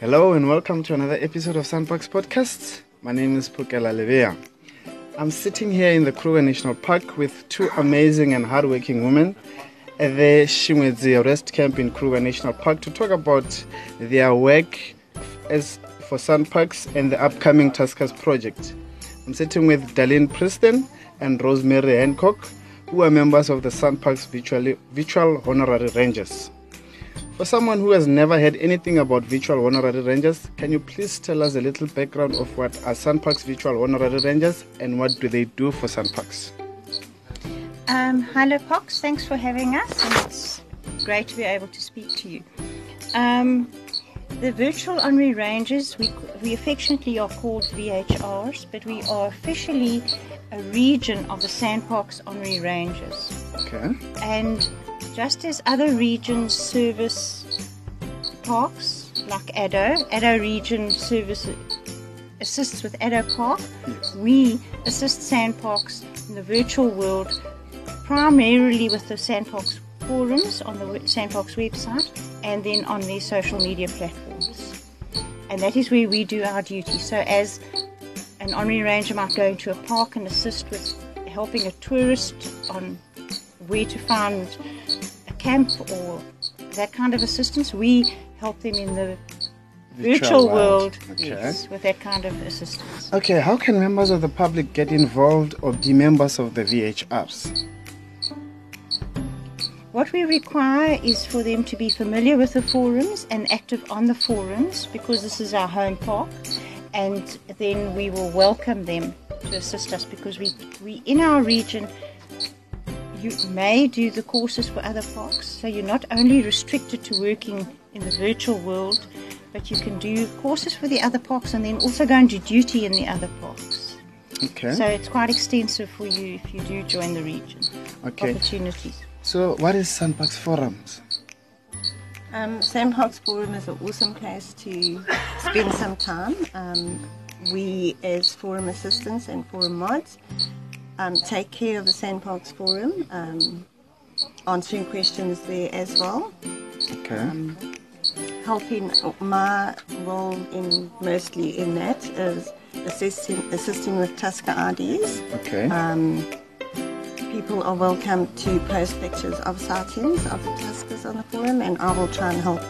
Hello and welcome to another episode of SANParks Podcast. My name is Bukela Levea. I'm sitting here in the Kruger National Park with two amazing and hardworking women at the Shingwedzi Rest Camp in Kruger National Park to talk about their work as for SANParks and the upcoming Tuskers project. I'm sitting with Dalene Preston and Rosemary Hancock, who are members of the SANParks Virtual, Virtual Honorary Rangers. For someone who has never heard anything about Virtual Honorary Rangers, can you please tell us a little background of what are SANParks Virtual Honorary Rangers and what do they do for SANParks? Um, hello, Pox. Thanks for having us, and it's great to be able to speak to you. Um, the virtual honorary rangers, we, we affectionately are called VHRs, but we are officially a region of the SANParks Honorary Rangers. Okay. And just as other regions service parks, like Addo, Addo region service assists with Addo Park, Yes. we assist SANParks in the virtual world primarily with the SANParks forums on the SANParks website and then on their social media platforms. And that is where we do our duty. So as an honorary ranger might go into a park and assist with helping a tourist on where to find a camp or that kind of assistance, we help them in the virtual, world, Okay. yes, with that kind of assistance. Okay, how can members of the public get involved or be members of the VHRs? What we require is for them to be familiar with the forums and active on the forums because this is our home park, and then we will welcome them to assist us because we, we in our region you may do the courses for other parks, so you're not only restricted to working in the virtual world, but you can do courses for the other parks and then also go and do duty in the other parks. Okay. So it's quite extensive for you if you do join the region. Okay. Opportunities. So, what is SANParks Forums? Um, SANParks Forum is an awesome place to spend some time. Um, we, as forum assistants and forum mods, um, take care of the SANParks Forum, um, answering questions there as well. Okay. Um, helping my role in mostly in that is assisting assisting with Tusker IDs. okay. People are welcome to post pictures of sightings of the tuskers on the forum, and I will try and help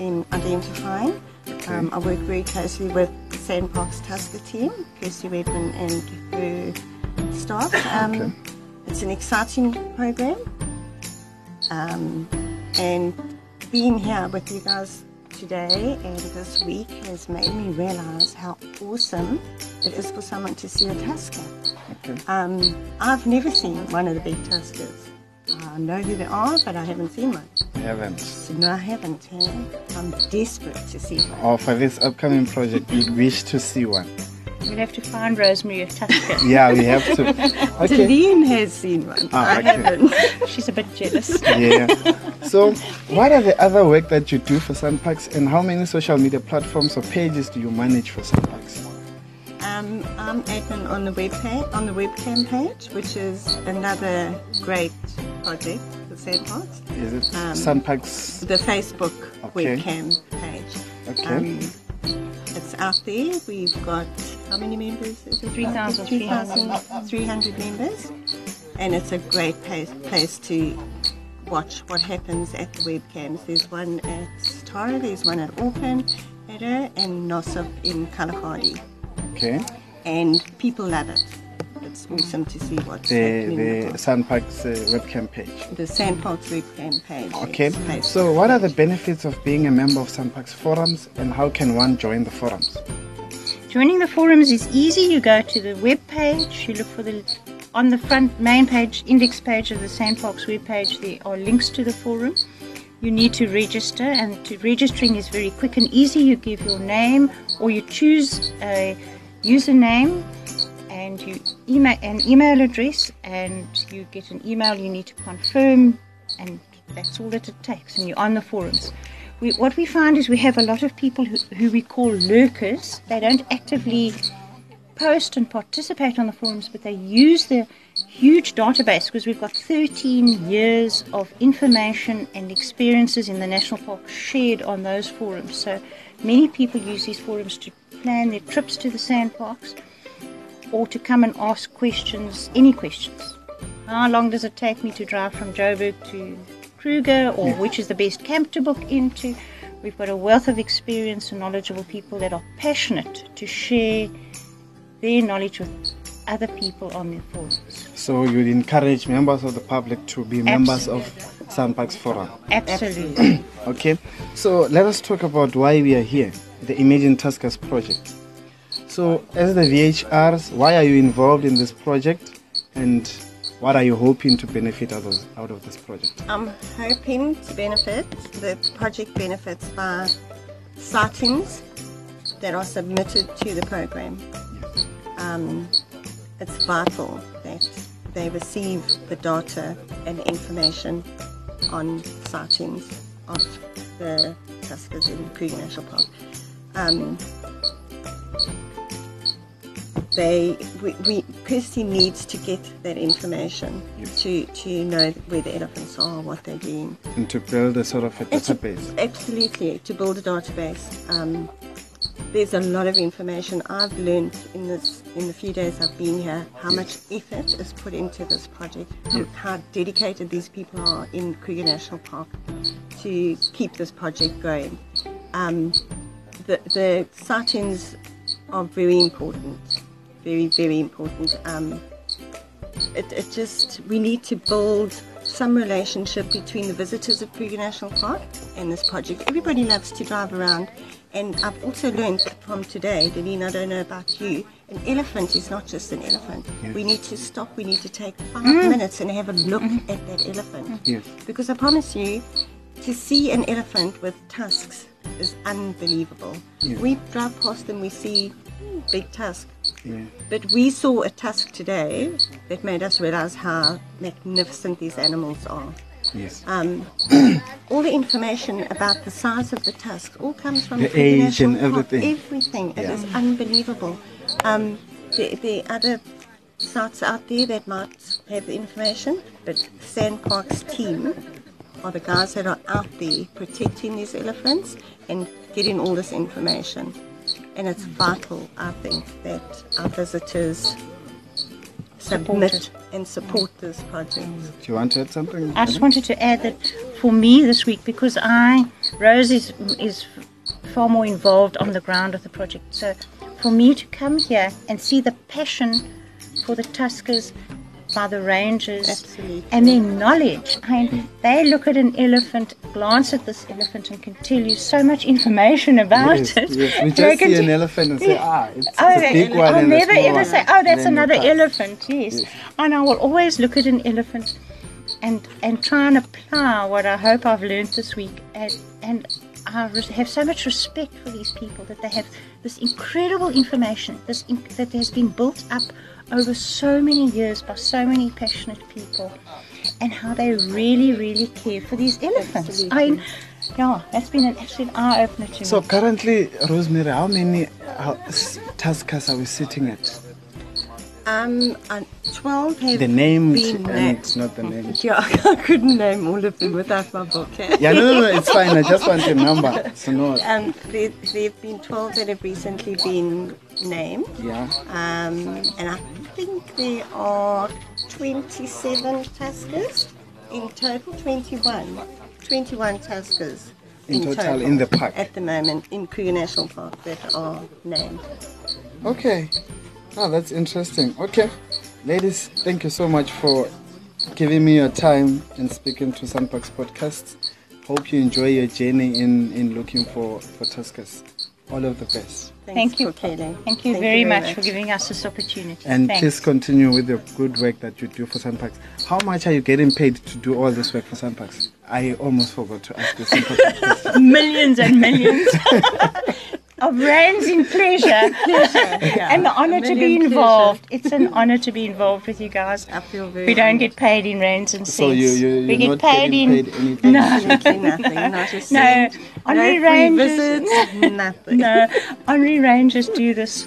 in identifying. Um, I work very closely with the SANParks Tusker team, Kirsty Redmond and her staff. Um, Okay. It's an exciting program, um, and being here with you guys today and this week has made me realize how awesome it is for someone to see a tusker. okay. Um, I've never seen one of the big tuskers. I know who they are, but I haven't seen one. Haven't. No, I haven't. I'm desperate to see one. Or for this upcoming project, you'd wish to see one. We'll have to find Rosemary a Tusker. Yeah, we have to. Okay. Dalene has seen one. Ah, I okay. haven't. She's a bit jealous. Yeah. So, what are the other work that you do for SANParks, and how many social media platforms or pages do you manage for SANParks? Um, I'm admin on the web page, on the webcam page, which is another great project for SANParks. Is it Um, SANParks? The Facebook Okay. webcam page. Okay. Um, it's out there. We've got how many members? Is it 3,300. 3,300 members, and it's a great place, place to watch what happens at the webcams. There's one at Tara, there's one at Auckland, Addo, and Nossob in Kalahari, Okay. and people love it. It's awesome to see what's The happening. the SANParks uh, webcam page. the SANParks webcam page. Okay. It's Facebook. So, what are the benefits of being a member of SANParks forums, and how can one join the forums? Joining the forums is easy. You go to the web page, you look for the on the front main page, index page of the SANParks web page. There are links to the forum. You need to register, and to registering is very quick and easy. You give your name, or you choose a username, and you email an email address, and you get an email. You need to confirm, and that's all that it takes. And you're on the forums. We, what we find is we have a lot of people who, who we call lurkers. They don't actively post and participate on the forums, but they use the huge database because we've got 13 years of information and experiences in the national park shared on those forums. So many people use these forums to plan their trips to the SANParks or to come and ask questions, any questions. How long does it take me to drive from Joburg to Kruger, or which is the best camp to book into? We've got a wealth of experience and knowledgeable people that are passionate to share their knowledge with other people on their forums. So you'd encourage members of the public to be members of SANParks Forum. Absolutely. Okay, so let us talk about why we are here, the Emerging Tuskers project. So, as the VHRs, why are you involved in this project and what are you hoping to benefit out of, out of this project? I'm hoping to benefit, the project benefits by sightings that are submitted to the program. Um, it's vital that they receive the data and information on sightings of the tuskers in Kruger National Park. Um, they, we, we, Kirsty needs to get that information to, to know where the elephants are, what they're doing. And to build a sort of a And to- database. absolutely, to build a database. Um, there's a lot of information I've learned in this in the few days I've been here. How much effort is put into this project, and how dedicated these people are in Kruger National Park to keep this project going. Um, the the sightings are very important, very very important. Um, it, it just we need to build some relationship between the visitors of Kruger National Park and this project. Everybody loves to drive around, and I've also learned from today, Dalene, I don't know about you, an elephant is not just an elephant. We need to stop. We need to take five minutes and have a look at that elephant. Yes. Because I promise you, to see an elephant with tusks is unbelievable. Yeah. We drive past them, we see mm, big tusk. Yeah. But we saw a tusk today that made us realize how magnificent these animals are. Yes. Um, all the information about the size of the tusk all comes from The Kruger age and Park. everything. Everything. It Yeah. is unbelievable. Um, the, the other sites out there that might have the information, but SANParks' team are the guys that are out there protecting these elephants and getting all this information. And it's vital, I think, that our visitors submit it. and support this project. Do you want to add something? I just wanted to add that for me this week, because I, Rose is, is far more involved on the ground with the project. So for me to come here and see the passion for the Tuskers by the rangers Absolutely. and their knowledge. I mean, they look at an elephant, glance at this elephant, and can tell you so much information about Yes, it. yes. We just see an elephant and say, Yeah. ah, it's, it's Oh, a big one I'll never ever say, oh, that's another elephant. Yes. and I will always look at an elephant and and try and apply what I hope I've learned this week. And and I have so much respect for these people that they have this incredible information, this in- that has been built up over so many years by so many passionate people, and how they really, really care for these elephants. I mean, yeah, that's been an absolute eye opener to So me. So currently, Rosemary, how many uh, s- tuskers are we sitting at? Um, and 12 have The names been and named. not the names. Yeah, I couldn't name all of them without my book. eh? Yeah, no, no, no, it's fine. I just want a number. So no, Um, there, there have been 12 that have recently been named. yeah. Um, and I think there are 27 tuskers in total, 21. 21 tuskers In total in the park. At the moment in Kruger National Park that are named. Okay. Oh, that's interesting. Okay. Ladies, thank you so much for giving me your time and speaking to SANParks Podcast. Hope you enjoy your journey in, in looking for, for tuskers. All of the best. Thanks Thank you. for Kelly. Thank you very much for giving us this opportunity. And Thanks. please continue with the good work that you do for SANParks. How much are you getting paid to do all this work for SANParks? I almost forgot to ask this important question. millions and millions of rands in pleasure and the honor to be million involved. It's an honor to be involved with you guys. I feel very We don't honoured. get paid in rands and cents. So you, you, we you're get not paid in paid anything? No. Absolutely nothing. Not a no cent. honorary no free rangers. visits. Nothing. No honorary rangers do this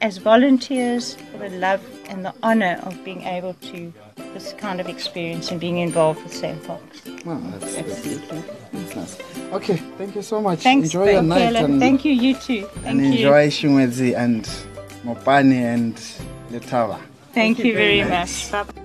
as volunteers for the love and the honor of being able to this kind of experience and being involved with SANParks. Well, that's, that's, Absolutely. that's nice. Okay, thank you so much. Thanks, enjoy your night Bukela. and, Thank you, you too. Thank and you. enjoy Shingwedzi and Mopani and Letaba. Thank, you you very very much. Bye.